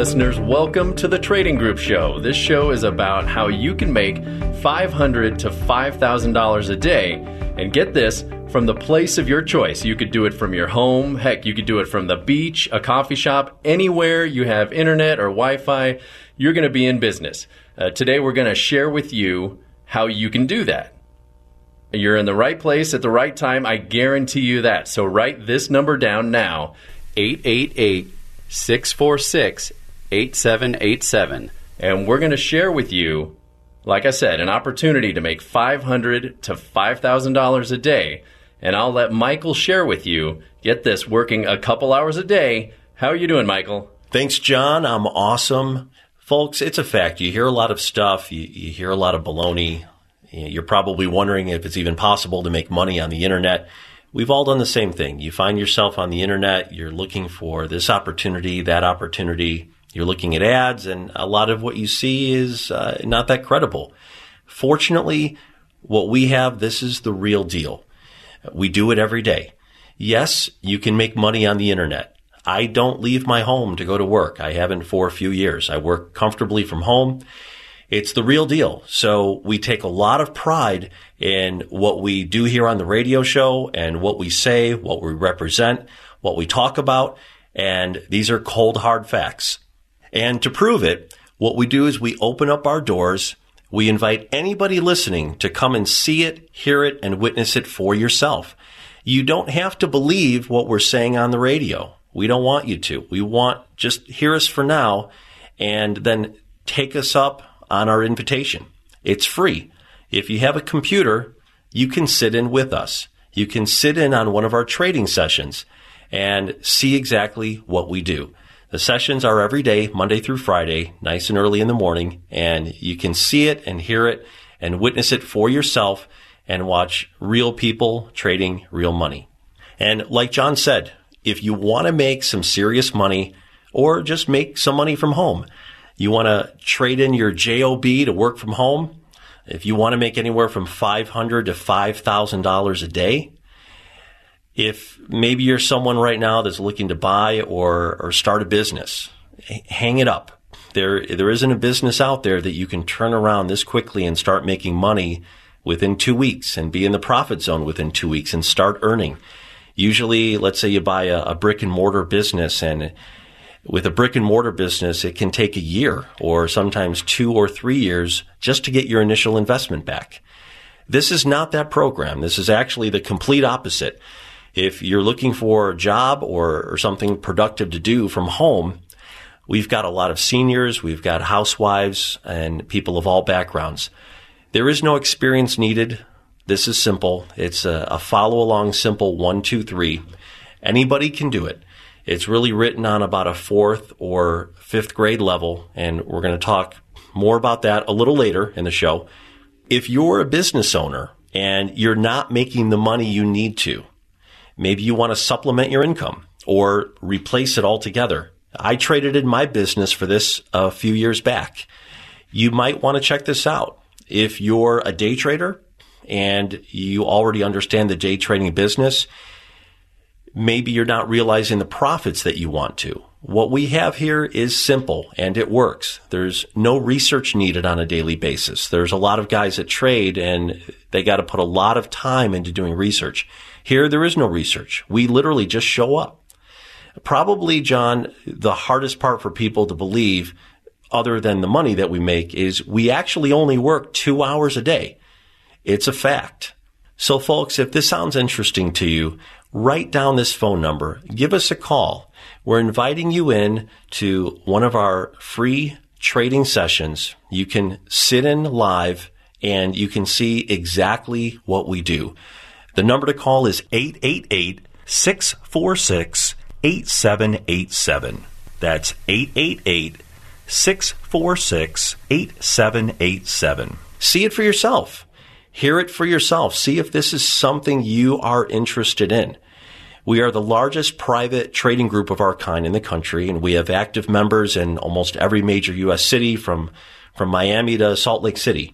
listeners. Welcome to the Trading Group Show. This show is about how you can make $500 to $5,000 a day. And get this from the place of your choice. You could do it from your home. Heck, you could do it from the beach, a coffee shop, anywhere you have internet or Wi Fi. You're going to be in business. Uh, today, we're going to share with you how you can do that. You're in the right place at the right time. I guarantee you that. So write this number down now 888 646 8787. And we're going to share with you, like I said, an opportunity to make 500 to $5,000 a day. And I'll let Michael share with you, get this, working a couple hours a day. How are you doing, Michael? Thanks, John. I'm awesome. Folks, it's a fact. You hear a lot of stuff, you, you hear a lot of baloney. You're probably wondering if it's even possible to make money on the internet. We've all done the same thing. You find yourself on the internet, you're looking for this opportunity, that opportunity. You're looking at ads, and a lot of what you see is uh, not that credible. Fortunately, what we have, this is the real deal. We do it every day. Yes, you can make money on the internet. I don't leave my home to go to work. I haven't for a few years. I work comfortably from home. It's the real deal. So we take a lot of pride in what we do here on the radio show and what we say, what we represent, what we talk about. And these are cold, hard facts. And to prove it, what we do is we open up our doors. We invite anybody listening to come and see it, hear it, and witness it for yourself. You don't have to believe what we're saying on the radio. We don't want you to. We want just hear us for now and then take us up on our invitation. It's free. If you have a computer, you can sit in with us. You can sit in on one of our trading sessions and see exactly what we do. The sessions are every day, Monday through Friday, nice and early in the morning, and you can see it and hear it and witness it for yourself and watch real people trading real money. And like John said, if you want to make some serious money or just make some money from home, you want to trade in your JOB to work from home. If you want to make anywhere from 500 to $5,000 a day, if maybe you're someone right now that's looking to buy or, or start a business, hang it up. There, there isn't a business out there that you can turn around this quickly and start making money within two weeks and be in the profit zone within two weeks and start earning. Usually, let's say you buy a, a brick and mortar business and with a brick and mortar business, it can take a year or sometimes two or three years just to get your initial investment back. This is not that program. This is actually the complete opposite. If you're looking for a job or, or something productive to do from home, we've got a lot of seniors, we've got housewives and people of all backgrounds. There is no experience needed. This is simple. It's a, a follow along simple one, two, three. Anybody can do it. It's really written on about a fourth or fifth grade level, and we're going to talk more about that a little later in the show. If you're a business owner and you're not making the money you need to, maybe you want to supplement your income or replace it altogether. I traded in my business for this a few years back. You might want to check this out. If you're a day trader and you already understand the day trading business, maybe you're not realizing the profits that you want to. What we have here is simple and it works. There's no research needed on a daily basis. There's a lot of guys that trade and they got to put a lot of time into doing research. Here, there is no research. We literally just show up. Probably, John, the hardest part for people to believe, other than the money that we make, is we actually only work two hours a day. It's a fact. So folks, if this sounds interesting to you, write down this phone number. Give us a call. We're inviting you in to one of our free trading sessions. You can sit in live and you can see exactly what we do. The number to call is 888 646 8787. That's 888 646 8787. See it for yourself. Hear it for yourself. See if this is something you are interested in. We are the largest private trading group of our kind in the country, and we have active members in almost every major U.S. city from, from Miami to Salt Lake City.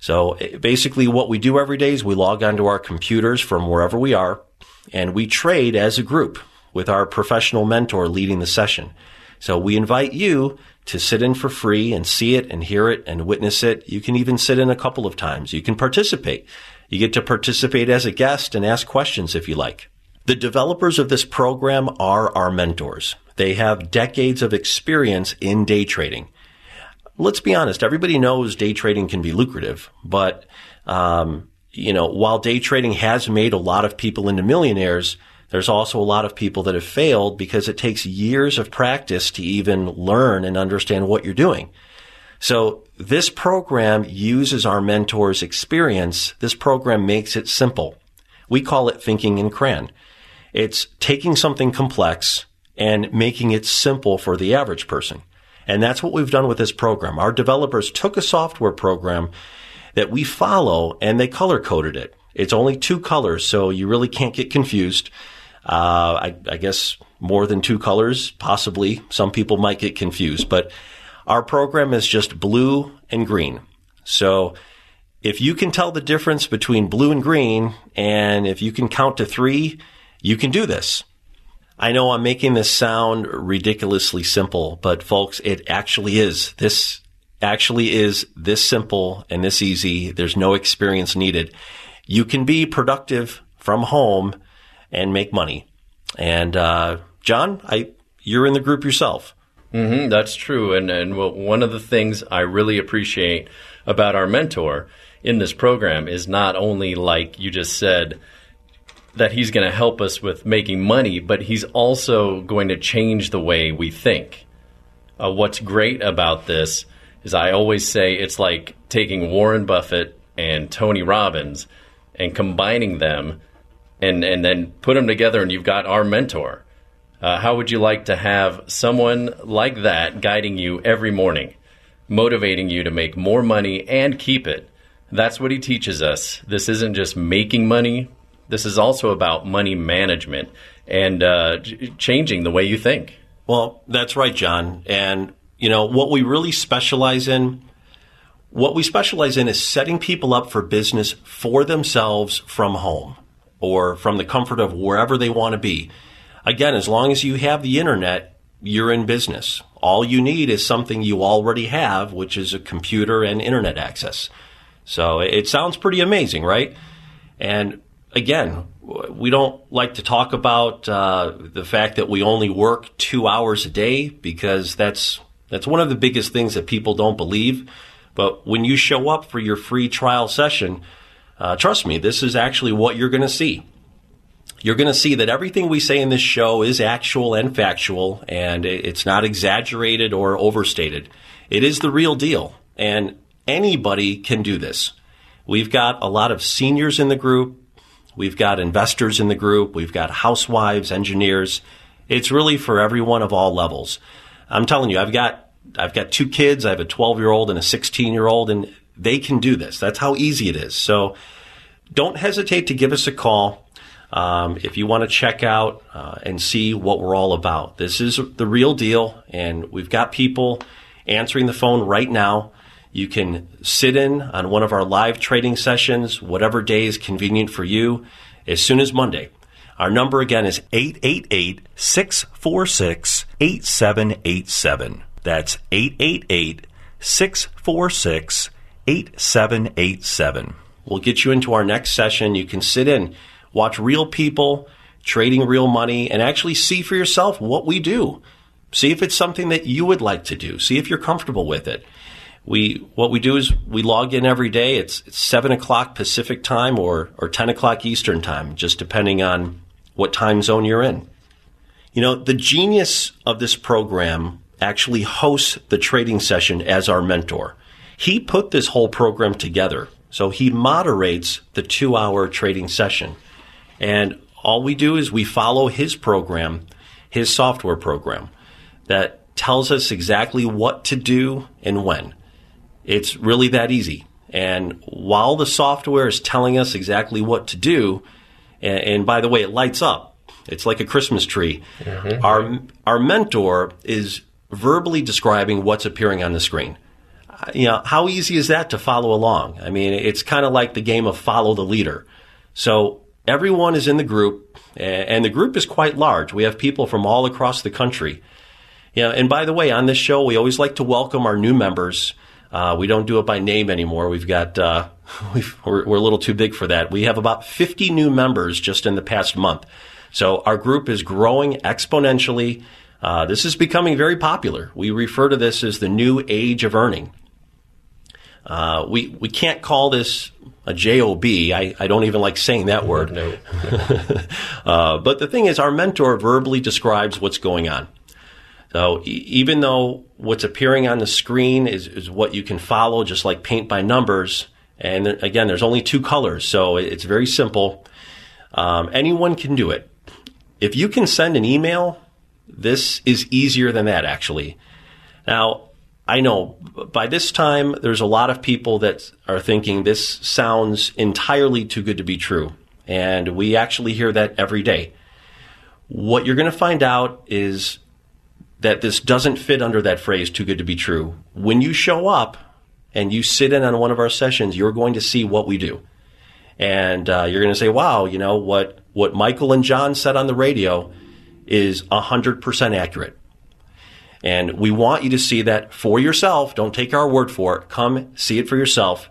So eh, basically what we do every day is we log onto our computers from wherever we are, and we trade as a group with our professional mentor leading the session. So we invite you to sit in for free and see it and hear it and witness it. You can even sit in a couple of times. You can participate. You get to participate as a guest and ask questions if you like. The developers of this program are our mentors. They have decades of experience in day trading. Let's be honest, everybody knows day trading can be lucrative, but um, you know, while day trading has made a lot of people into millionaires, there's also a lot of people that have failed because it takes years of practice to even learn and understand what you're doing. So this program uses our mentors' experience. This program makes it simple. We call it thinking in crayon. It's taking something complex and making it simple for the average person. And that's what we've done with this program. Our developers took a software program that we follow and they color coded it. It's only two colors, so you really can't get confused. Uh, I, I guess more than two colors, possibly. Some people might get confused, but our program is just blue and green. So if you can tell the difference between blue and green, and if you can count to three, you can do this. I know I'm making this sound ridiculously simple, but folks, it actually is. This actually is this simple and this easy. There's no experience needed. You can be productive from home and make money. And uh, John, I you're in the group yourself. Mm-hmm, that's true. And and one of the things I really appreciate about our mentor in this program is not only like you just said that he's going to help us with making money, but he's also going to change the way we think. Uh, what's great about this is I always say it's like taking Warren Buffett and Tony Robbins and combining them and, and then put them together and you've got our mentor. Uh, how would you like to have someone like that guiding you every morning, motivating you to make more money and keep it? That's what he teaches us. This isn't just making money, this is also about money management and uh, changing the way you think. Well, that's right, John. And, you know, what we really specialize in, what we specialize in is setting people up for business for themselves from home or from the comfort of wherever they want to be. Again, as long as you have the internet, you're in business. All you need is something you already have, which is a computer and internet access. So it sounds pretty amazing, right? And again, we don't like to talk about uh, the fact that we only work two hours a day because that's that's one of the biggest things that people don't believe. But when you show up for your free trial session, uh, trust me, this is actually what you're going to see. You're going to see that everything we say in this show is actual and factual, and it's not exaggerated or overstated. It is the real deal, and anybody can do this. We've got a lot of seniors in the group We've got investors in the group. We've got housewives, engineers. It's really for everyone of all levels. I'm telling you, I've got, I've got two kids. I have a 12 year old and a 16 year old and they can do this. That's how easy it is. So don't hesitate to give us a call. Um, if you want to check out uh, and see what we're all about. This is the real deal, and we've got people answering the phone right now. You can sit in on one of our live trading sessions, whatever day is convenient for you, as soon as Monday. Our number again is 888 646 8787. That's 888 646 8787. We'll get you into our next session. You can sit in, watch real people trading real money, and actually see for yourself what we do. See if it's something that you would like to do. See if you're comfortable with it we what we do is we log in every day. It's, it's seven o'clock Pacific time or or ten o'clock Eastern time, just depending on what time zone you're in. You know, the genius of this program actually hosts the trading session as our mentor. He put this whole program together. So he moderates the two hour trading session. And all we do is we follow his program, his software program that tells us exactly what to do and when. It's really that easy. And while the software is telling us exactly what to do, and, and by the way, it lights up. It's like a Christmas tree. Mm-hmm. Our our mentor is verbally describing what's appearing on the screen. Uh, you know, how easy is that to follow along? I mean, it's kind of like the game of follow the leader. So everyone is in the group, and the group is quite large. We have people from all across the country. Yeah, and by the way, on this show, we always like to welcome our new members. Uh, we don't do it by name anymore. We've got uh, we are we're a little too big for that. We have about 50 new members just in the past month. So our group is growing exponentially. Uh, this is becoming very popular. We refer to this as the new age of earning. Uh, we we can't call this a job. I, I don't even like saying that word. No. uh, but the thing is, our mentor verbally describes what's going on. So e- even though what's appearing on the screen is, is what you can follow, just like paint by numbers, and again, there's only two colors, so it's very simple. Um, anyone can do it. If you can send an email, this is easier than that, actually. Now, I know by this time there's a lot of people that are thinking this sounds entirely too good to be true. And we actually hear that every day. What you're going to find out is that this doesn't fit under that phrase too good to be true. When you show up and you sit in on one of our sessions, you're going to see what we do. And uh, you're going to say, wow, you know, what, what Michael and John said on the radio is 100% accurate. And we want you to see that for yourself. Don't take our word for it. Come see it for yourself.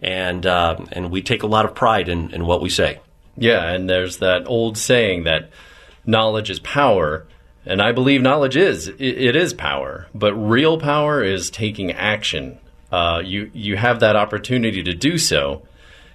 And, uh, and we take a lot of pride in, in what we say. Yeah, and there's that old saying that knowledge is power. And I believe knowledge is it is power, but real power is taking action. Uh, you you have that opportunity to do so.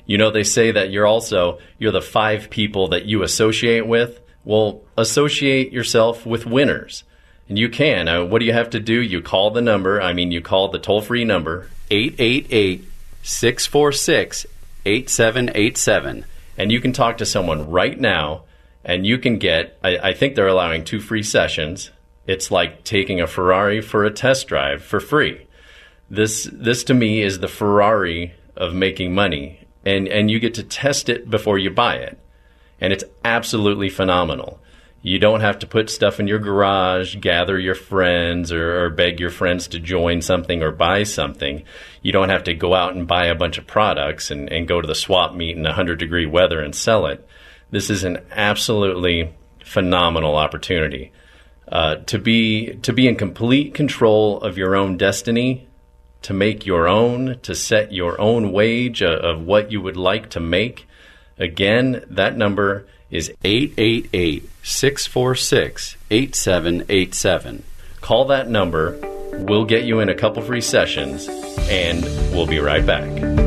You know they say that you're also you're the five people that you associate with. Well, associate yourself with winners. And you can. Uh, what do you have to do? You call the number. I mean, you call the toll free number 888 646 8787. And you can talk to someone right now, and you can get, I, I think they're allowing two free sessions. It's like taking a Ferrari for a test drive for free. This, this to me is the Ferrari of making money. And, and you get to test it before you buy it. And it's absolutely phenomenal. You don't have to put stuff in your garage, gather your friends, or, or, beg your friends to join something or buy something. You don't have to go out and buy a bunch of products and, and go to the swap meet in 100 degree weather and sell it. This is an absolutely phenomenal opportunity. Uh, to be to be in complete control of your own destiny, to make your own, to set your own wage of, what you would like to make. Again, that number is 888 646 8787. Call that number. We'll get you in a couple free sessions, and we'll be right back.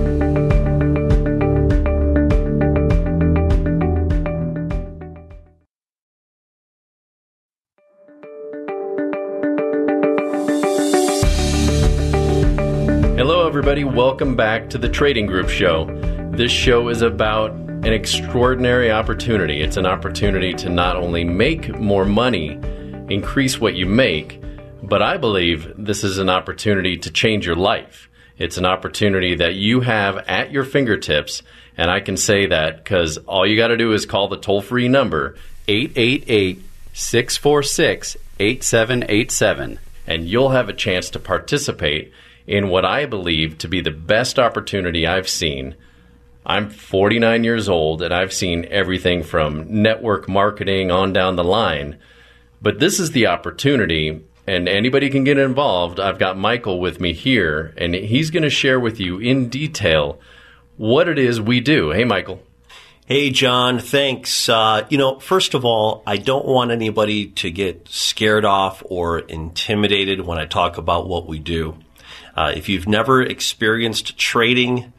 Everybody. Welcome back to the Trading Group Show. This show is about an extraordinary opportunity. It's an opportunity to not only make more money, increase what you make, but I believe this is an opportunity to change your life. It's an opportunity that you have at your fingertips. And I can say that because all you got to do is call the toll free number 888 646 8787, and you'll have a chance to participate in what I believe to be the best opportunity I've seen I'm 49 years old and I've seen everything from network marketing on down the line. But this is the opportunity, and anybody can get involved. I've got Michael with me here, and he's going to share with you in detail what it is we do. Hey, Michael. Hey, John, thanks. Uh, you know, first of all, I don't want anybody to get scared off or intimidated when I talk about what we do. Uh, if you've never experienced trading,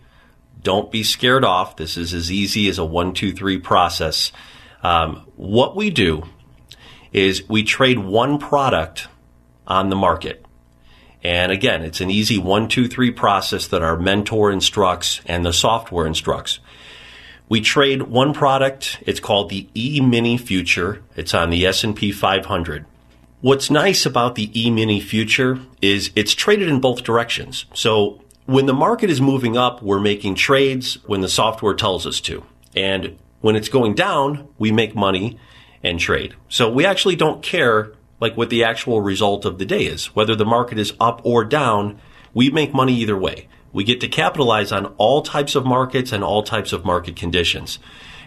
don't be scared off. This is as easy as a one, two, three process. Um, what we do is we trade one product on the market. And again, it's an easy one, two, three process that our mentor instructs and the software instructs. We trade one product. It's called the E-mini future. It's on the S&P 500. What's nice about the E-mini future is it's traded in both directions. So when the market is moving up, we're making trades when the software tells us to. And when it's going down, we make money and trade. So we actually don't care like what the actual result of the day is. Whether the market is up or down, we make money either way. We get to capitalize on all types of markets and all types of market conditions.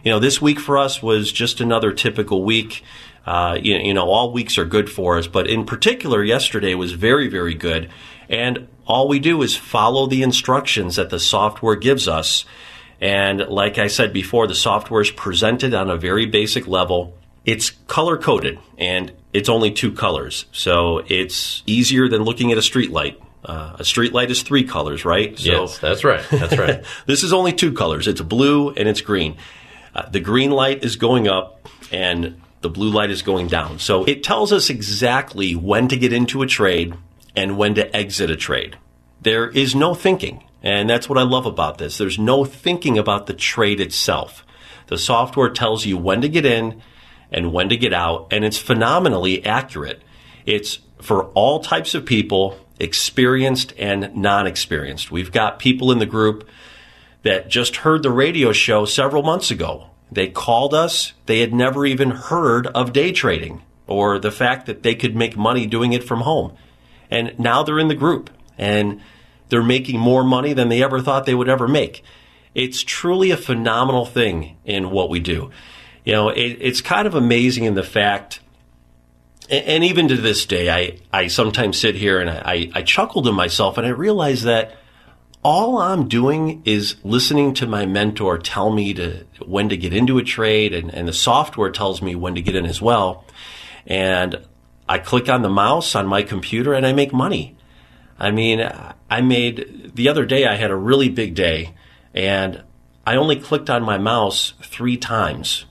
You know, this week for us was just another typical week. Uh, you, you know, all weeks are good for us, but in particular, yesterday was very, very good. And all we do is follow the instructions that the software gives us. And like I said before, the software is presented on a very basic level. It's color coded and it's only two colors. So it's easier than looking at a street light. Uh, a street light is three colors, right? So yes, that's right. That's right. this is only two colors. It's blue and it's green. Uh, the green light is going up and the blue light is going down. So it tells us exactly when to get into a trade and when to exit a trade. There is no thinking. And that's what I love about this. There's no thinking about the trade itself. The software tells you when to get in and when to get out, and it's phenomenally accurate. It's for all types of people, experienced and non experienced. We've got people in the group that just heard the radio show several months ago. They called us. They had never even heard of day trading or the fact that they could make money doing it from home. And now they're in the group and they're making more money than they ever thought they would ever make. It's truly a phenomenal thing in what we do. You know, it, it's kind of amazing in the fact, and, and, even to this day, I, I sometimes sit here and I, I chuckle to myself and I realize that all I'm doing is listening to my mentor tell me to when to get into a trade, and, and the software tells me when to get in as well. And I click on the mouse on my computer and I make money. I mean, I made the other day I had a really big day and I only clicked on my mouse three times.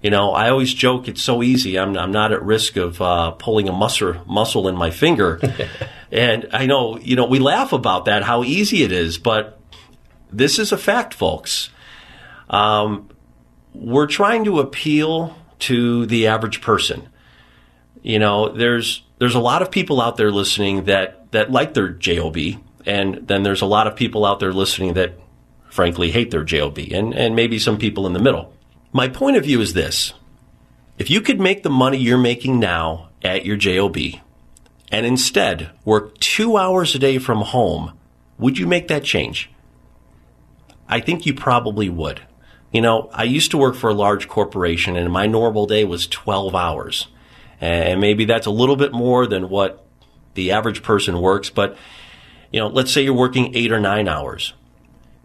You know, I always joke it's so easy. I'm, I'm not at risk of uh, pulling a muscle, muscle in my finger. And I know, you know, we laugh about that, how easy it is, but this is a fact, folks. Um, we're trying to appeal to the average person. You know, there's there's a lot of people out there listening that that like their job, and then there's a lot of people out there listening that frankly hate their job, and and maybe some people in the middle. My point of view is this: if you could make the money you're making now at your job, and instead work two hours a day from home, would you make that change? I think you probably would. You know, I used to work for a large corporation and my normal day was 12 hours. And maybe that's a little bit more than what the average person works, but you know, let's say you're working eight or nine hours.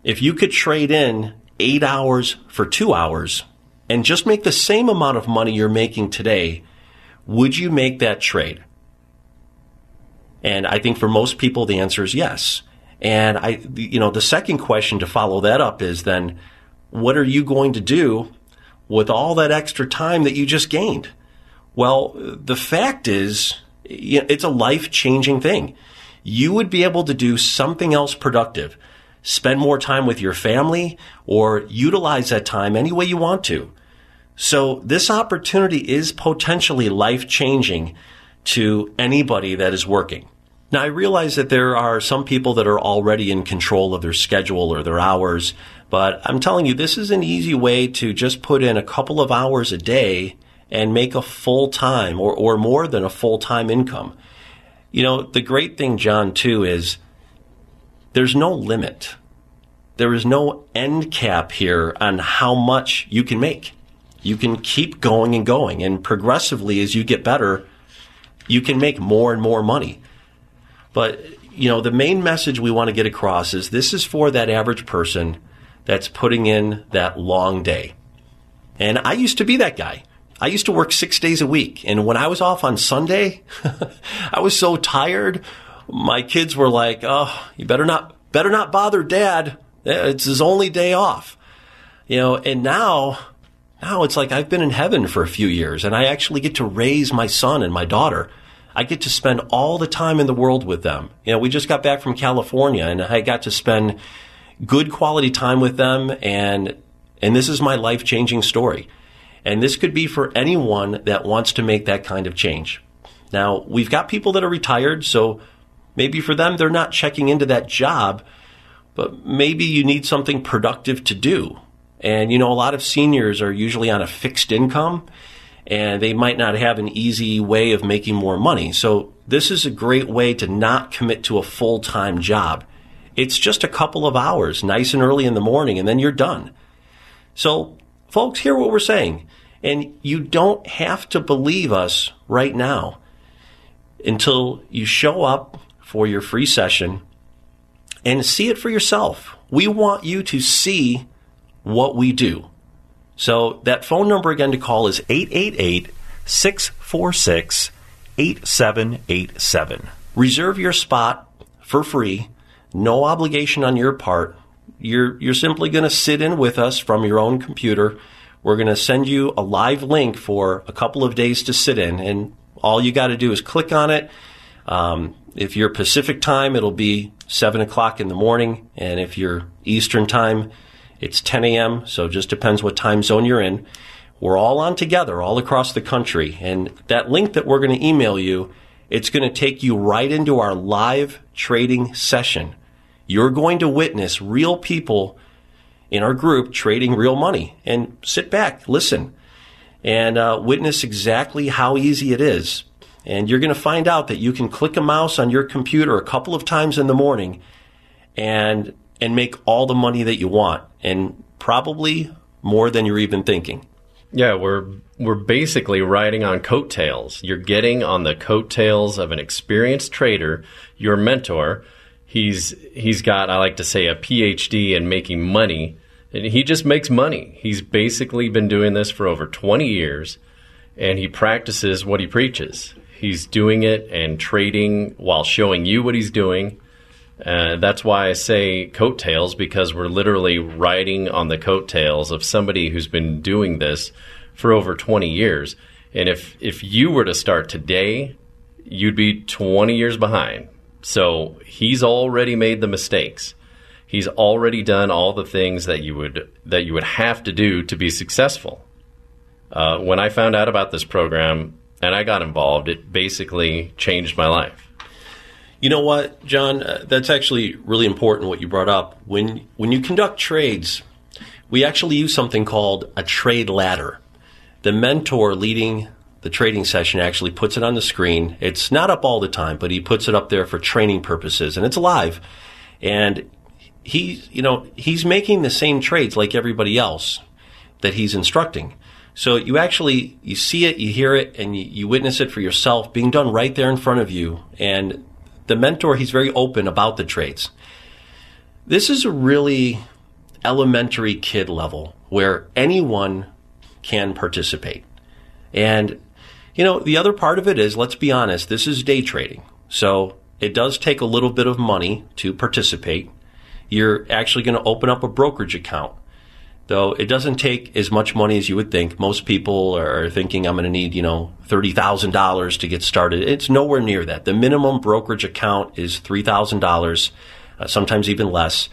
If you could trade in eight hours for two hours and just make the same amount of money you're making today, would you make that trade? And I think for most people, the answer is yes. And I, you know, the second question to follow that up is then, what are you going to do with all that extra time that you just gained? Well, the fact is, it's a life changing thing. You would be able to do something else productive, spend more time with your family, or utilize that time any way you want to. So this opportunity is potentially life changing to anybody that is working. Now, I realize that there are some people that are already in control of their schedule or their hours, but I'm telling you, this is an easy way to just put in a couple of hours a day and make a full time or, or more than a full time income. You know, the great thing, John, too, is there's no limit. There is no end cap here on how much you can make. You can keep going and going, and progressively, as you get better, you can make more and more money. But, you know, the main message we want to get across is this is for that average person that's putting in that long day. And I used to be that guy. I used to work six days a week. And when I was off on Sunday, I was so tired. My kids were like, oh, you better not, better not bother dad. Eh, it's his only day off. You know, and now, now it's like I've been in heaven for a few years and I actually get to raise my son and my daughter. I get to spend all the time in the world with them. You know, we just got back from California and I got to spend good quality time with them and and this is my life-changing story. And this could be for anyone that wants to make that kind of change. Now, we've got people that are retired, so maybe for them they're not checking into that job, but maybe you need something productive to do. And you know, a lot of seniors are usually on a fixed income and they might not have an easy way of making more money. So this is a great way to not commit to a full-time job. It's just a couple of hours, nice and early in the morning, and then you're done. So, folks, hear what we're saying. And you don't have to believe us right now until you show up for your free session and see it for yourself. We want you to see what we do. So that phone number again to call is 888 646 8787. Reserve your spot for free, no obligation on your part. You're, you're simply going to sit in with us from your own computer. We're going to send you a live link for a couple of days to sit in, and all you got to do is click on it. Um, if you're Pacific time, it'll be 7 o'clock in the morning, and if you're Eastern time, it's 10 a.m., so it just depends what time zone you're in. We're all on together all across the country. And that link that we're going to email you, it's going to take you right into our live trading session. You're going to witness real people in our group trading real money. And sit back, listen, and uh, witness exactly how easy it is. And you're going to find out that you can click a mouse on your computer a couple of times in the morning and and make all the money that you want and probably more than you're even thinking. Yeah, we're we're basically riding on coattails. You're getting on the coattails of an experienced trader, your mentor. He's he's got I like to say a PhD in making money. And he just makes money. He's basically been doing this for over 20 years and he practices what he preaches. He's doing it and trading while showing you what he's doing. Uh, that's why I say coattails because we're literally riding on the coattails of somebody who's been doing this for over 20 years. And if if you were to start today, you'd be 20 years behind. So he's already made the mistakes. He's already done all the things that you would that you would have to do to be successful. Uh, when I found out about this program and I got involved, it basically changed my life. You know what, John? Uh, that's actually really important what you brought up. When when you conduct trades, we actually use something called a trade ladder. The mentor leading the trading session actually puts it on the screen. It's not up all the time, but he puts it up there for training purposes and it's live. And he's, you know, he's making the same trades like everybody else that he's instructing. So you actually, you see it, you hear it, and you, you witness it for yourself being done right there in front of you. And the mentor, he's very open about the trades. This is a really elementary kid level where anyone can participate. And, you know, the other part of it is, let's be honest, this is day trading. So it does take a little bit of money to participate. You're actually going to open up a brokerage account though it doesn't take as much money as you would think. Most people are thinking I'm going to need, you know, $30,000 to get started. It's nowhere near that. The minimum brokerage account is $3,000, uh, sometimes even less.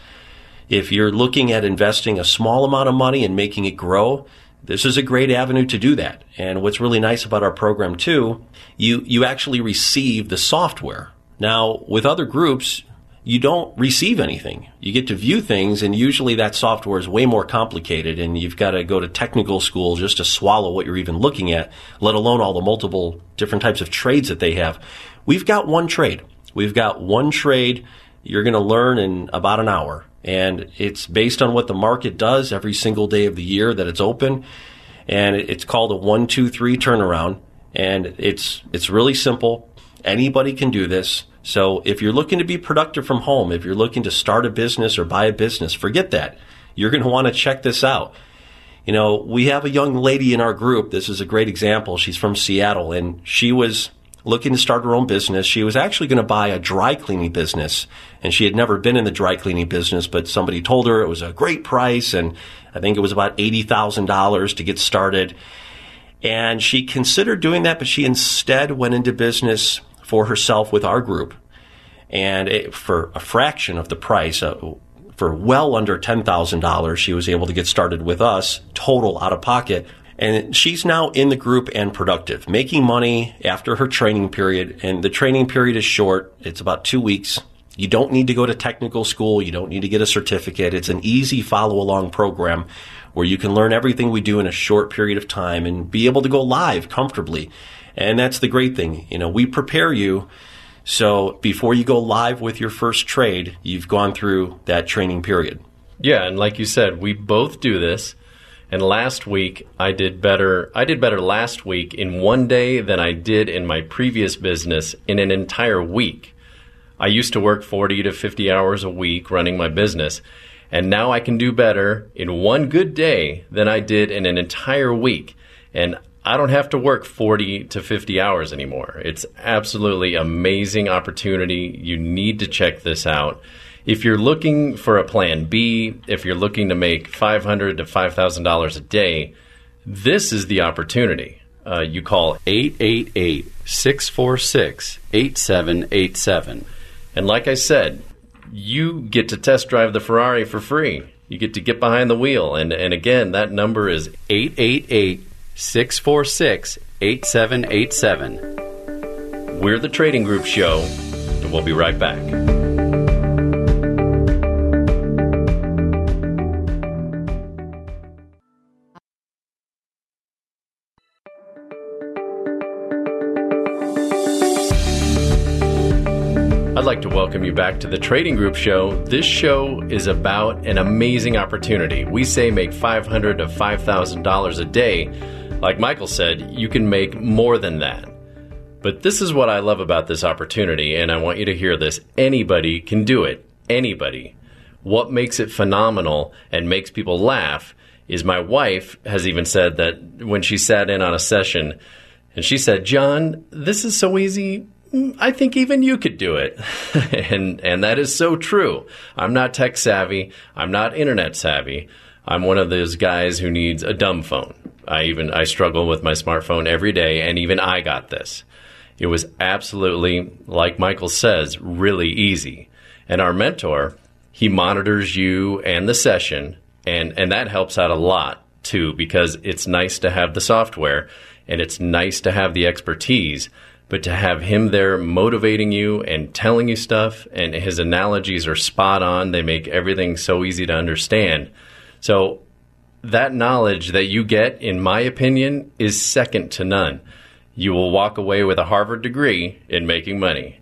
If you're looking at investing a small amount of money and making it grow, this is a great avenue to do that. And what's really nice about our program too, you, you actually receive the software. Now, with other groups, you don't receive anything. You get to view things, and usually that software is way more complicated, and you've got to go to technical school just to swallow what you're even looking at, let alone all the multiple different types of trades that they have. We've got one trade. We've got one trade you're going to learn in about an hour, and it's based on what the market does every single day of the year that it's open, and it's called a one, two, three turnaround, and it's it's really simple. Anybody can do this. So if you're looking to be productive from home, if you're looking to start a business or buy a business, forget that. You're going to want to check this out. You know, we have a young lady in our group. This is a great example. She's from Seattle and she was looking to start her own business. She was actually going to buy a dry cleaning business and she had never been in the dry cleaning business, but somebody told her it was a great price and I think it was about $80,000 to get started. And she considered doing that, but she instead went into business for herself with our group, and it, for a fraction of the price, uh, for well under ten thousand dollars, she was able to get started with us, total out of pocket. And she's now in the group and productive, making money after her training period. And the training period is short. It's about two weeks. You don't need to go to technical school. You don't need to get a certificate. It's an easy follow along program where you can learn everything we do in a short period of time and be able to go live comfortably. And that's the great thing. You know, we prepare you so before you go live with your first trade, you've gone through that training period. Yeah, and like you said, we both do this. And last week I did better. I did better last week in one day than I did in my previous business in an entire week. I used to work 40 to 50 hours a week running my business, and now I can do better in one good day than I did in an entire week. And I don't have to work 40 to 50 hours anymore. It's absolutely amazing opportunity. You need to check this out if you're looking for a plan B, if you're looking to make 500 to $5,000 a day, this is the opportunity. Uh, you call 888 646 8787. And like I said, you get to test drive the Ferrari for free. You get to get behind the wheel. And, and again, that number is 888 646 8787. We're the Trading Group Show, and we'll be right back. I'd like to welcome you back to the Trading Group Show. This show is about an amazing opportunity. We say make 500 to $5,000 a day. Like Michael said, you can make more than that. But this is what I love about this opportunity, and I want you to hear this. Anybody can do it. Anybody. What makes it phenomenal and makes people laugh is my wife has even said that when she sat in on a session, and she said, John, this is so easy I think even you could do it. and and that is so true. I'm not tech savvy. I'm not internet savvy. I'm one of those guys who needs a dumb phone. I even I struggle with my smartphone every day and even I got this. It was absolutely like Michael says, really easy. And our mentor, he monitors you and the session and and that helps out a lot too because it's nice to have the software and it's nice to have the expertise but to have him there motivating you and telling you stuff, and his analogies are spot on. They make everything so easy to understand. So, that knowledge that you get, in my opinion, is second to none. You will walk away with a Harvard degree in making money.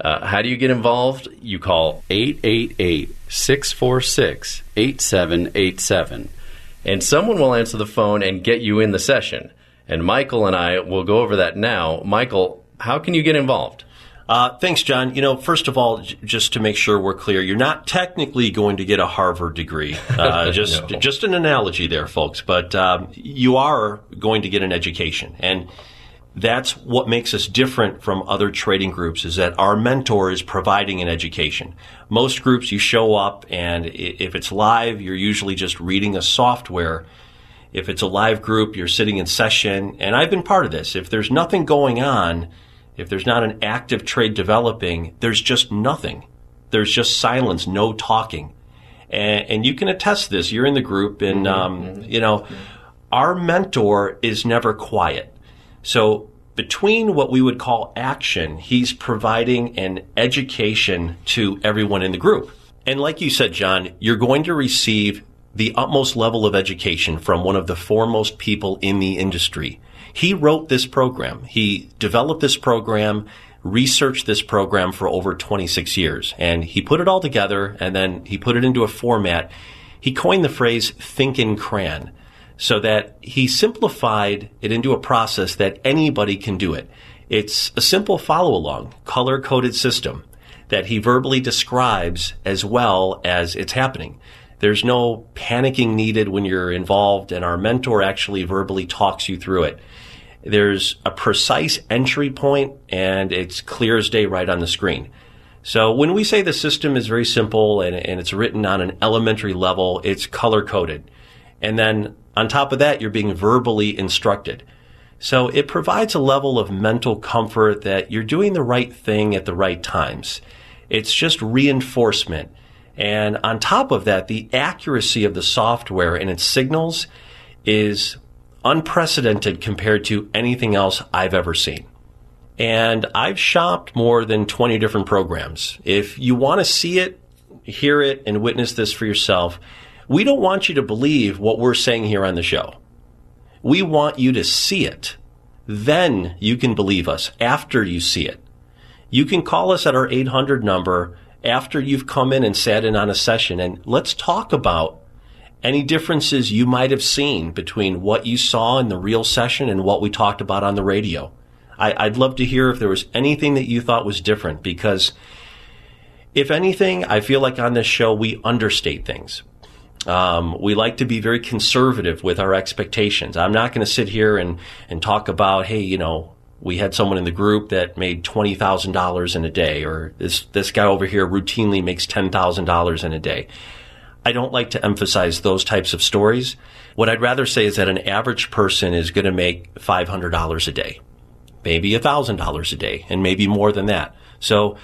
Uh, how do you get involved? You call 888 646 8787, and someone will answer the phone and get you in the session. And Michael and I will go over that now. Michael, how can you get involved? Uh, thanks, John. You know, first of all, j- just to make sure we're clear, you're not technically going to get a Harvard degree. Uh, just, no. just an analogy there, folks. But um, you are going to get an education, and that's what makes us different from other trading groups. Is that our mentor is providing an education. Most groups, you show up, and if it's live, you're usually just reading a software. If it's a live group, you're sitting in session, and I've been part of this. If there's nothing going on if there's not an active trade developing, there's just nothing. There's just silence, no talking. And, and you can attest this. You're in the group, and mm-hmm. um, you know, our mentor is never quiet. So between what we would call action, he's providing an education to everyone in the group. And like you said, John, you're going to receive the utmost level of education from one of the foremost people in the industry. He wrote this program. He developed this program, researched this program for over 26 years, and he put it all together and then he put it into a format. He coined the phrase think in crayon so that he simplified it into a process that anybody can do it. It's a simple follow along, color coded system that he verbally describes as well as it's happening. There's no panicking needed when you're involved, and our mentor actually verbally talks you through it. There's a precise entry point, and it's clear as day right on the screen. So when we say the system is very simple and, and it's written on an elementary level, it's color coded. And then on top of that, you're being verbally instructed. So it provides a level of mental comfort that you're doing the right thing at the right times. It's just reinforcement. And on top of that, the accuracy of the software and its signals is unprecedented compared to anything else I've ever seen. And I've shopped more than 20 different programs. If you want to see it, hear it, and witness this for yourself, we don't want you to believe what we're saying here on the show. We want you to see it. Then you can believe us after you see it. You can call us at our 800 number after you've come in and sat in on a session and let's talk about any differences you might have seen between what you saw in the real session and what we talked about on the radio. I, would love to hear if there was anything that you thought was different because if anything, I feel like on this show we understate things. Um, we like to be very conservative with our expectations. I'm not going to sit here and, and talk about, hey, you know, we had someone in the group that made twenty thousand dollars in a day, or this this guy over here routinely makes ten thousand dollars in a day. I don't like to emphasize those types of stories. What I'd rather say is that an average person is going to make five hundred dollars a day, maybe thousand dollars a day, and maybe more than that. So,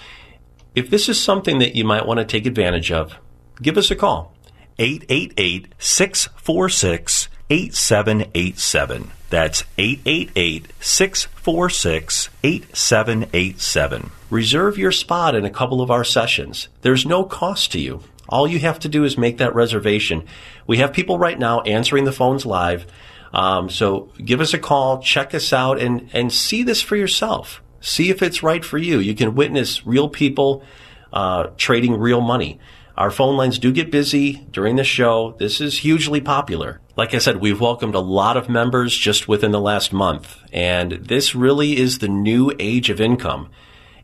if this is something that you might want to take advantage of, give us a call. 888 646 8787. That's 888 646 8787. Reserve your spot in a couple of our sessions. There's no cost to you. All you have to do is make that reservation. We have people right now answering the phones live. Um, so give us a call, check us out, and, and see this for yourself. See if it's right for you. You can witness real people uh, trading real money. Our phone lines do get busy during the show. This is hugely popular. Like I said, we've welcomed a lot of members just within the last month, and this really is the new age of income.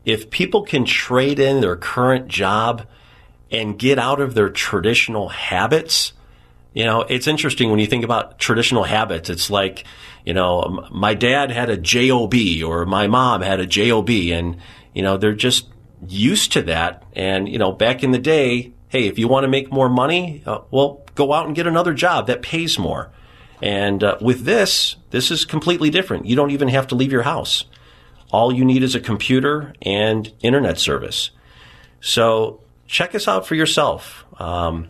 If people can trade in their current job and get out of their traditional habits, you know, it's interesting when you think about traditional habits. It's like, you know, my dad had a job or my mom had a job, and you know, they're just used to that. And you know, back in the day, hey, if you want to make more money, uh, well, go out and get another job that pays more. And uh, with this, this is completely different. You don't even have to leave your house. All you need is a computer and internet service. So check us out for yourself. Um,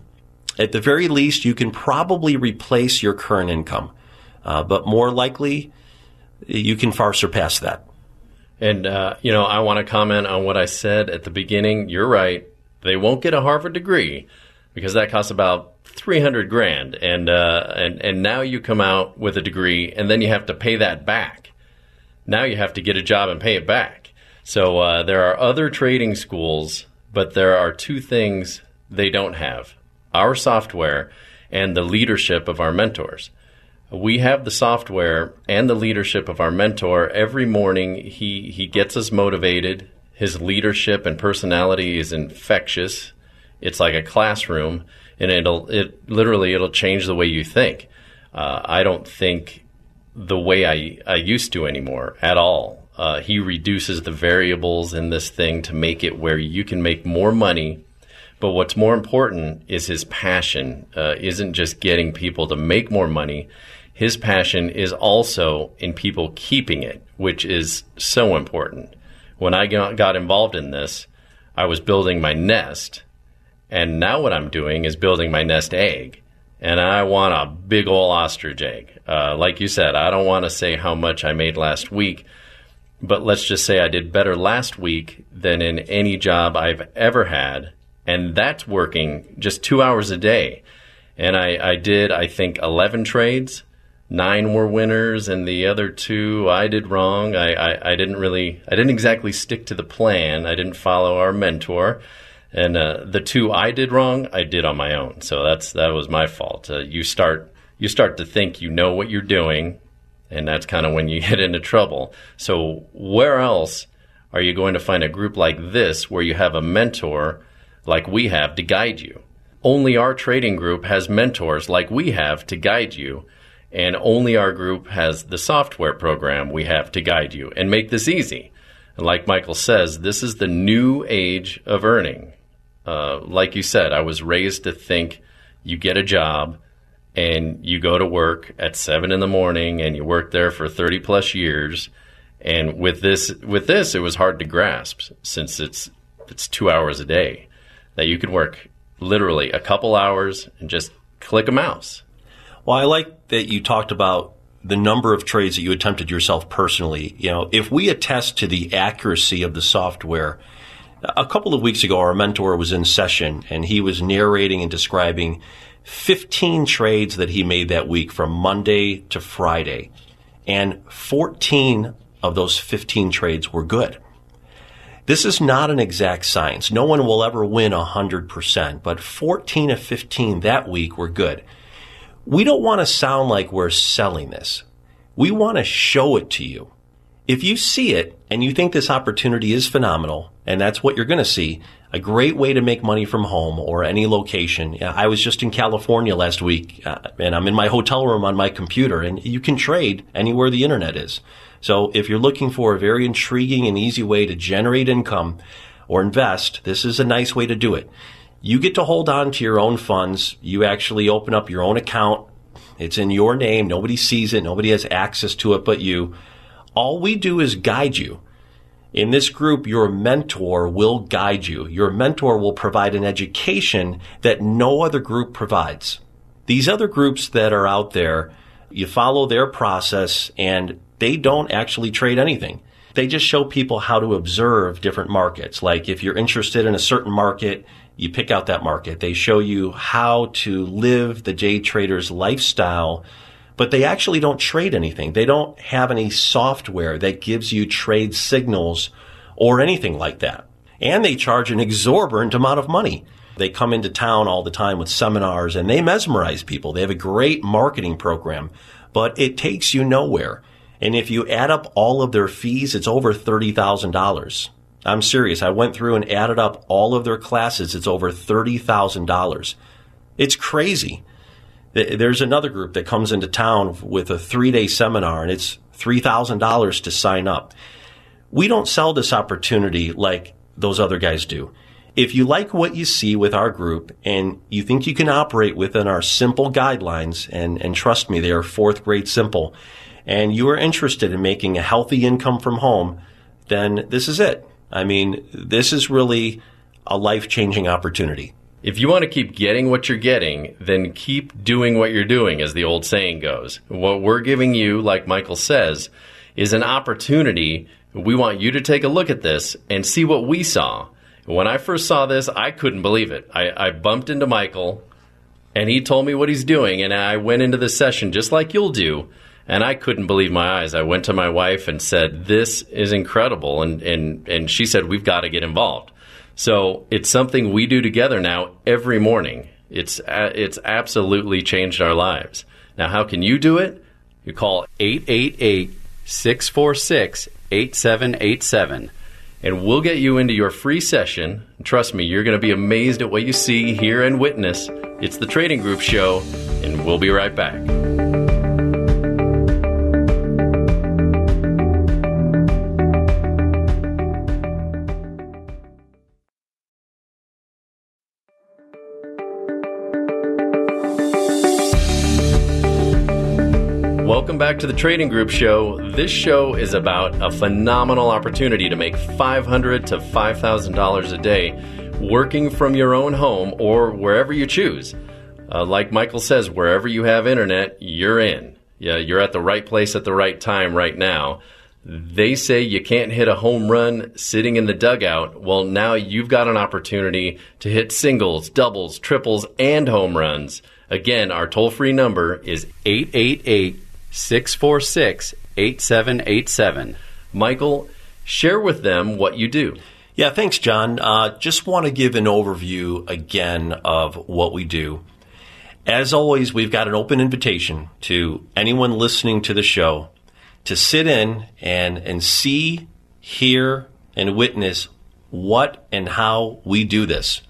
at the very least, you can probably replace your current income, uh, but more likely, you can far surpass that. And, uh, you know, I want to comment on what I said at the beginning. You're right. They won't get a Harvard degree because that costs about 300 grand and uh, and and now you come out with a degree and then you have to pay that back. Now you have to get a job and pay it back. So uh, there are other trading schools, but there are two things they don't have: our software and the leadership of our mentors. We have the software and the leadership of our mentor. Every morning, he he gets us motivated. His leadership and personality is infectious. It's like a classroom, and it'll it literally it'll change the way you think. Uh, I don't think the way I I used to anymore at all. Uh, he reduces the variables in this thing to make it where you can make more money. But what's more important is his passion uh, isn't just getting people to make more money. His passion is also in people keeping it, which is so important when I got involved in this, I was building my nest. And now what I'm doing is building my nest egg. And I want a big ol' ostrich egg. Uh, like you said, I don't want to say how much I made last week, but let's just say I did better last week than in any job I've ever had. And that's working just two hours a day. And I, I did, I think, 11 trades nine were winners and the other two I did wrong. I, I, I, didn't really, I didn't exactly stick to the plan. I didn't follow our mentor. And uh, the two I did wrong, I did on my own. So that's that was my fault. Uh, you start you start to think you know what you're doing, and that's kind of when you get into trouble. So where else are you going to find a group like this where you have a mentor like we have to guide you? Only our trading group has mentors like we have to guide you and only our group has the software program we have to guide you and make this easy. And like Michael says, this is the new age of earning. Uh, like you said, I was raised to think you get a job and you go to work at seven in the morning and you work there for 30 plus years. And with this, with this, it was hard to grasp since it's, it's two hours a day that you could work literally a couple hours and just click a mouse well, I like that you talked about the number of trades that you attempted yourself personally. You know, if we attest to the accuracy of the software, a couple of weeks ago, our mentor was in session and he was narrating and describing 15 trades that he made that week from Monday to Friday. And 14 of those 15 trades were good. This is not an exact science. No one will ever win 100%, but 14 of 15 that week were good. We don't want to sound like we're selling this. We want to show it to you. If you see it and you think this opportunity is phenomenal, and that's what you're going to see, a great way to make money from home or any location. I was just in California last week, uh, and I'm in my hotel room on my computer, and you can trade anywhere the internet is. So if you're looking for a very intriguing and easy way to generate income or invest, this is a nice way to do it. You get to hold on to your own funds. You actually open up your own account. It's in your name. Nobody sees it. Nobody has access to it but you. All we do is guide you. In this group, your mentor will guide you. Your mentor will provide an education that no other group provides. These other groups that are out there, you follow their process and they don't actually trade anything. They just show people how to observe different markets. Like if you're interested in a certain market, you pick out that market. They show you how to live the day trader's lifestyle, but they actually don't trade anything. They don't have any software that gives you trade signals or anything like that. And they charge an exorbitant amount of money. They come into town all the time with seminars and they mesmerize people. They have a great marketing program, but it takes you nowhere. And if you add up all of their fees, it's over $30,000. I'm serious. I went through and added up all of their classes. It's over $30,000. It's crazy. There's another group that comes into town with a three day seminar and it's $3,000 to sign up. We don't sell this opportunity like those other guys do. If you like what you see with our group and you think you can operate within our simple guidelines, and, and trust me, they are fourth grade simple, and you are interested in making a healthy income from home, then this is it. I mean, this is really a life changing opportunity. If you want to keep getting what you're getting, then keep doing what you're doing, as the old saying goes. What we're giving you, like Michael says, is an opportunity. We want you to take a look at this and see what we saw. When I first saw this, I couldn't believe it. I, I bumped into Michael and he told me what he's doing, and I went into the session just like you'll do and I couldn't believe my eyes. I went to my wife and said, "This is incredible," and and and she said, "We've got to get involved." So it's something we do together now every morning. It's it's absolutely changed our lives. Now, how can you do it? You call 888 646 8787 and we'll get you into your free session. Trust me, you're going to be amazed at what you see, hear, and witness. It's the Trading Group Show, and we'll be right back. Welcome back to the Trading Group Show. This show is about a phenomenal opportunity to make $500 to $5,000 a day working from your own home or wherever you choose. Uh, like Michael says, wherever you have internet, you're in. Yeah, you're at the right place at the right time right now. They say you can't hit a home run sitting in the dugout. Well, now you've got an opportunity to hit singles, doubles, triples, and home runs. Again, our toll free number is 888 646 8787. Michael, share with them what you do. Yeah, thanks, John. Uh, just want to give an overview again of what we do. As always, we've got an open invitation to anyone listening to the show to sit in and, and see, hear, and witness what and how we do this.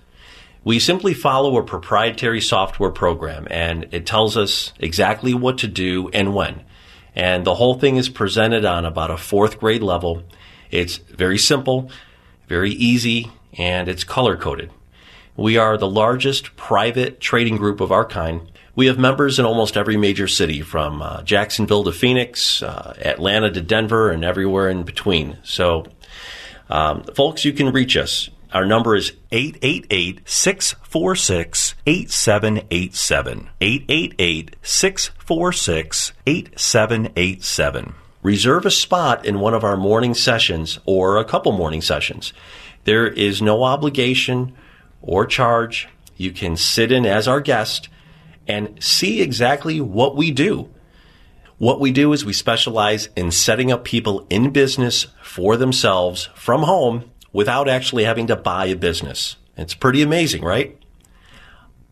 We simply follow a proprietary software program and it tells us exactly what to do and when. And the whole thing is presented on about a fourth grade level. It's very simple, very easy, and it's color coded. We are the largest private trading group of our kind. We have members in almost every major city, from uh, Jacksonville to Phoenix, uh, Atlanta to Denver, and everywhere in between. So, um, folks, you can reach us. Our number is 888 646 8787. 888 646 8787. Reserve a spot in one of our morning sessions or a couple morning sessions. There is no obligation or charge. You can sit in as our guest and see exactly what we do. What we do is we specialize in setting up people in business for themselves from home without actually having to buy a business. It's pretty amazing, right?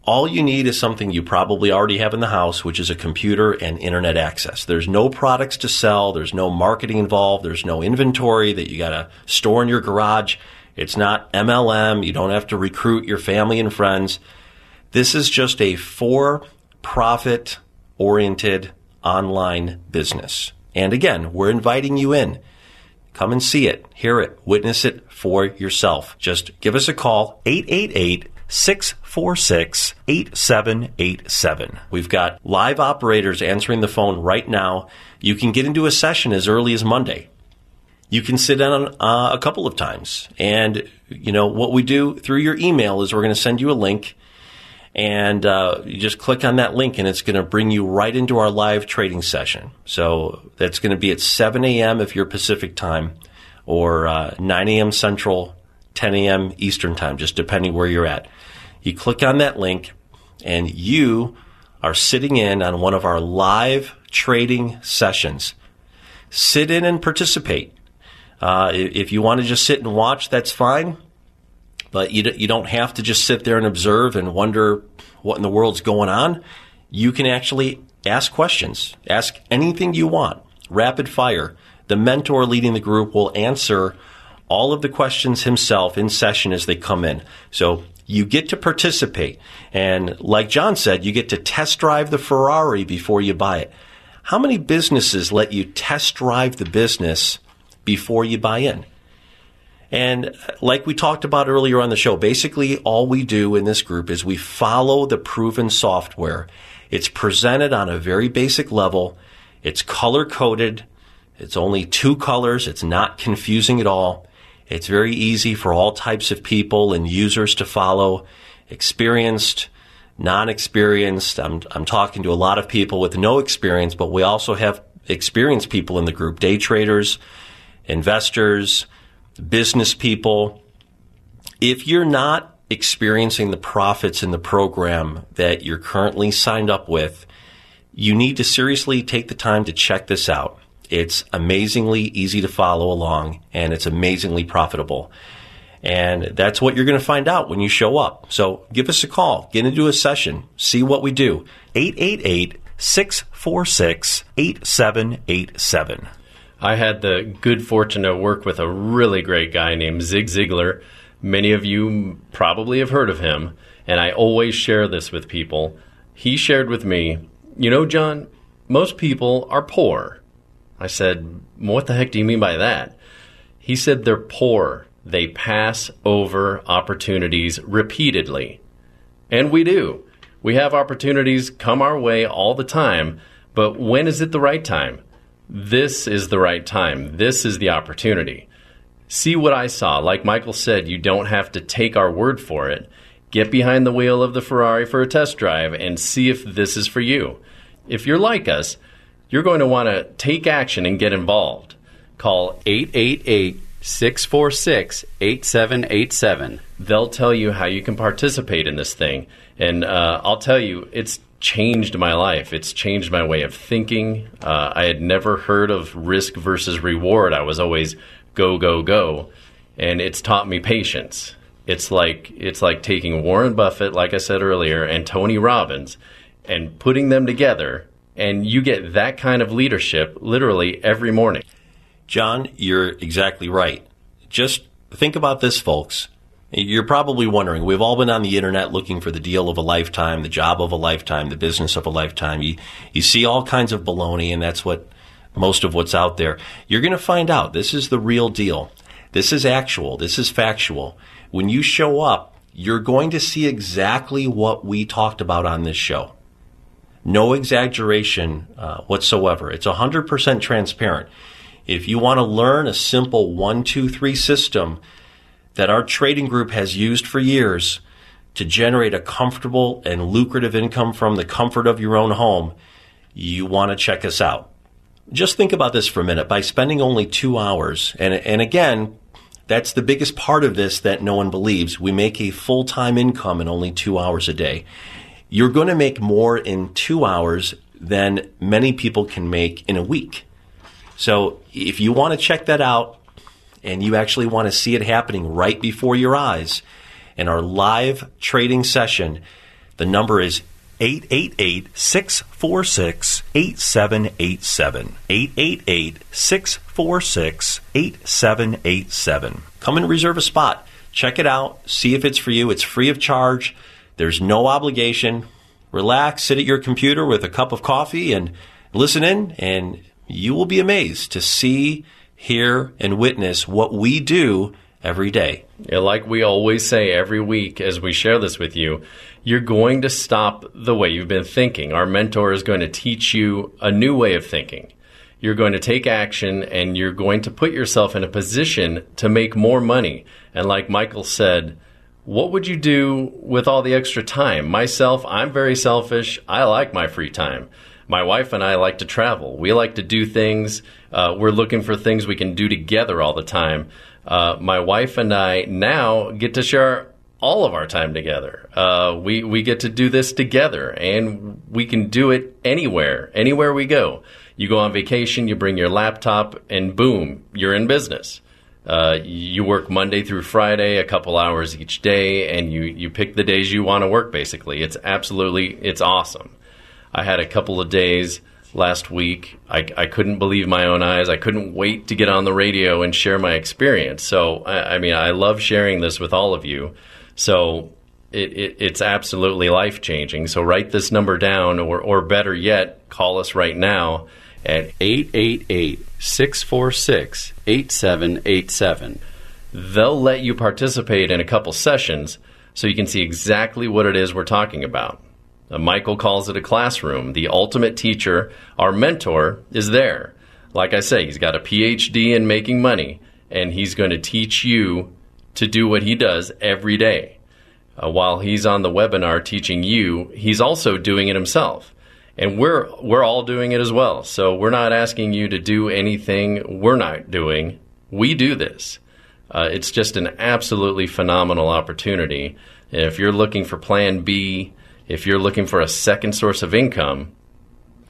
all you need is something you probably already have in the house, which is a computer and internet access. There's no products to sell. There's no marketing involved. There's no inventory that you got to store in your garage. It's not MLM. You don't have to recruit your family and friends. This is just a for profit oriented online business. And again, we're inviting you in. Come and see it, hear it, witness it for yourself. Just give us a call, 888 646 8787. We've got live operators answering the phone right now. You can get into a session as early as Monday. You can sit down uh, a couple of times. And, you know, what we do through your email is we're going to send you a link and uh, you just click on that link and it's going to bring you right into our live trading session. So that's going to be at 7 a.m. if you're Pacific time or uh, 9 a.m. Central, 10 a.m. Eastern time, just depending where you're at. You click on that link and you are sitting in on one of our live trading sessions. Sit in and participate. Uh, if you want to just sit and watch, that's fine. But you, you don't have to just sit there and observe and wonder what in the world's going on. You can actually ask questions, ask anything you want, rapid fire. The mentor leading the group will answer all of the questions himself in session as they come in. So you get to participate. And like John said, you get to test drive the Ferrari before you buy it. How many businesses let you test drive the business before you buy in? And like we talked about earlier on the show, basically all we do in this group is we follow the proven software. It's presented on a very basic level. It's color coded. It's only two colors. It's not confusing at all. It's very easy for all types of people and users to follow. Experienced, non-experienced. I'm, I'm talking to a lot of people with no experience, but we also have experienced people in the group, day traders, investors, business people, if you're not experiencing the profits in the program that you're currently signed up with, you need to seriously take the time to check this out. It's amazingly easy to follow along and it's amazingly profitable. And that's what you're going to find out when you show up. So give us a call, get into a session, see what we do. 888 646 8787. I had the good fortune to work with a really great guy named Zig Ziglar. Many of you probably have heard of him, and I always share this with people. He shared with me, You know, John, most people are poor. I said, What the heck do you mean by that? He said they're poor. They pass over opportunities repeatedly. And we do. We have opportunities come our way all the time, but when is it the right time? This is the right time. This is the opportunity. See what I saw. Like Michael said, you don't have to take our word for it. Get behind the wheel of the Ferrari for a test drive and see if this is for you. If you're like us, you're going to want to take action and get involved. Call 888 646 8787. They'll tell you how you can participate in this thing. And uh, I'll tell you, it's changed my life. It's changed my way of thinking. Uh, I had never heard of risk versus reward. I was always go, go, go. And it's taught me patience. It's like it's like taking Warren Buffett, like I said earlier, and Tony Robbins and putting them together and you get that kind of leadership literally every morning. John, you're exactly right. Just think about this, folks. You're probably wondering, we've all been on the internet looking for the deal of a lifetime, the job of a lifetime, the business of a lifetime. You, you see all kinds of baloney, and that's what most of what's out there. You're going to find out this is the real deal. This is actual. This is factual. When you show up, you're going to see exactly what we talked about on this show. No exaggeration uh, whatsoever. It's 100% transparent. If you want to learn a simple one, two, three system that our trading group has used for years to generate a comfortable and lucrative income from the comfort of your own home, you want to check us out. Just think about this for a minute. By spending only two hours, and, and again, that's the biggest part of this that no one believes. We make a full time income in only two hours a day. You're going to make more in two hours than many people can make in a week. So if you want to check that out, and you actually want to see it happening right before your eyes in our live trading session, The number is 888 646 8787. 888 646 8787. Come and reserve a spot. Check it out. See if it's for you. It's free of charge. There's no obligation. Relax, sit at your computer with a cup of coffee and listen in, and you will be amazed to see, hear, and witness what we do every day. Yeah, like we always say every week as we share this with you, you're going to stop the way you've been thinking. Our mentor is going to teach you a new way of thinking. You're going to take action and you're going to put yourself in a position to make more money. And like Michael said, what would you do with all the extra time? Myself, I'm very selfish. I like my free time. My wife and I like to travel. We like to do things. Uh, we're looking for things we can do together all the time. Uh, my wife and I now get to share all of our time together. Uh, we we get to do this together, and we can do it anywhere, anywhere we go. You go on vacation, you bring your laptop, and boom, you're in business. Uh, you work Monday through Friday, a couple hours each day, and you you pick the days you want to work. Basically, it's absolutely it's awesome. I had a couple of days last week. I, I couldn't believe my own eyes. I couldn't wait to get on the radio and share my experience. So, I, I mean, I love sharing this with all of you. So, it, it, it's absolutely life changing. So, write this number down, or, or better yet, call us right now at 888 646 8787. They'll let you participate in a couple sessions so you can see exactly what it is we're talking about. Uh, Michael calls it a classroom. The ultimate teacher, our mentor, is there. Like I say, he's got a PhD in making money, and he's going to teach you to do what he does every day. Uh, while he's on the webinar teaching you, he's also doing it himself. And we're we're all doing it as well. So we're not asking you to do anything we're not doing. We do this. Uh, it's just an absolutely phenomenal opportunity. And if you're looking for Plan B, if you're looking for a second source of income,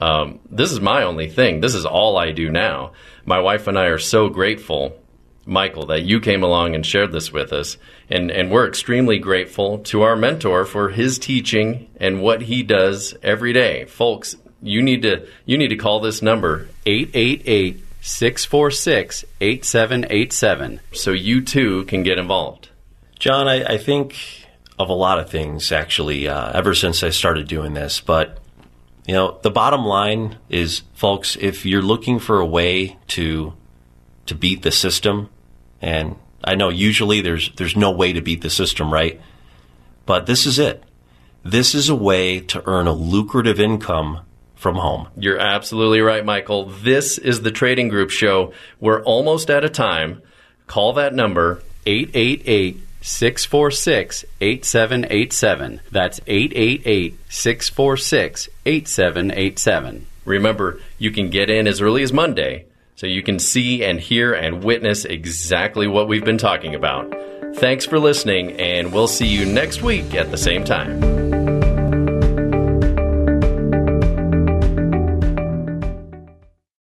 um, this is my only thing. This is all I do now. My wife and I are so grateful, Michael, that you came along and shared this with us. And, and we're extremely grateful to our mentor for his teaching and what he does every day. Folks, you need to, you need to call this number 888 646 8787 so you too can get involved. John, I, I think of a lot of things actually uh, ever since I started doing this. But you know, the bottom line is, folks, if you're looking for a way to to beat the system, and I know usually there's there's no way to beat the system, right? But this is it. This is a way to earn a lucrative income from home. You're absolutely right, Michael. This is the Trading Group Show. We're almost out of time. Call that number 888 646 8787. That's 888 646 8787. Remember, you can get in as early as Monday so you can see and hear and witness exactly what we've been talking about. Thanks for listening, and we'll see you next week at the same time.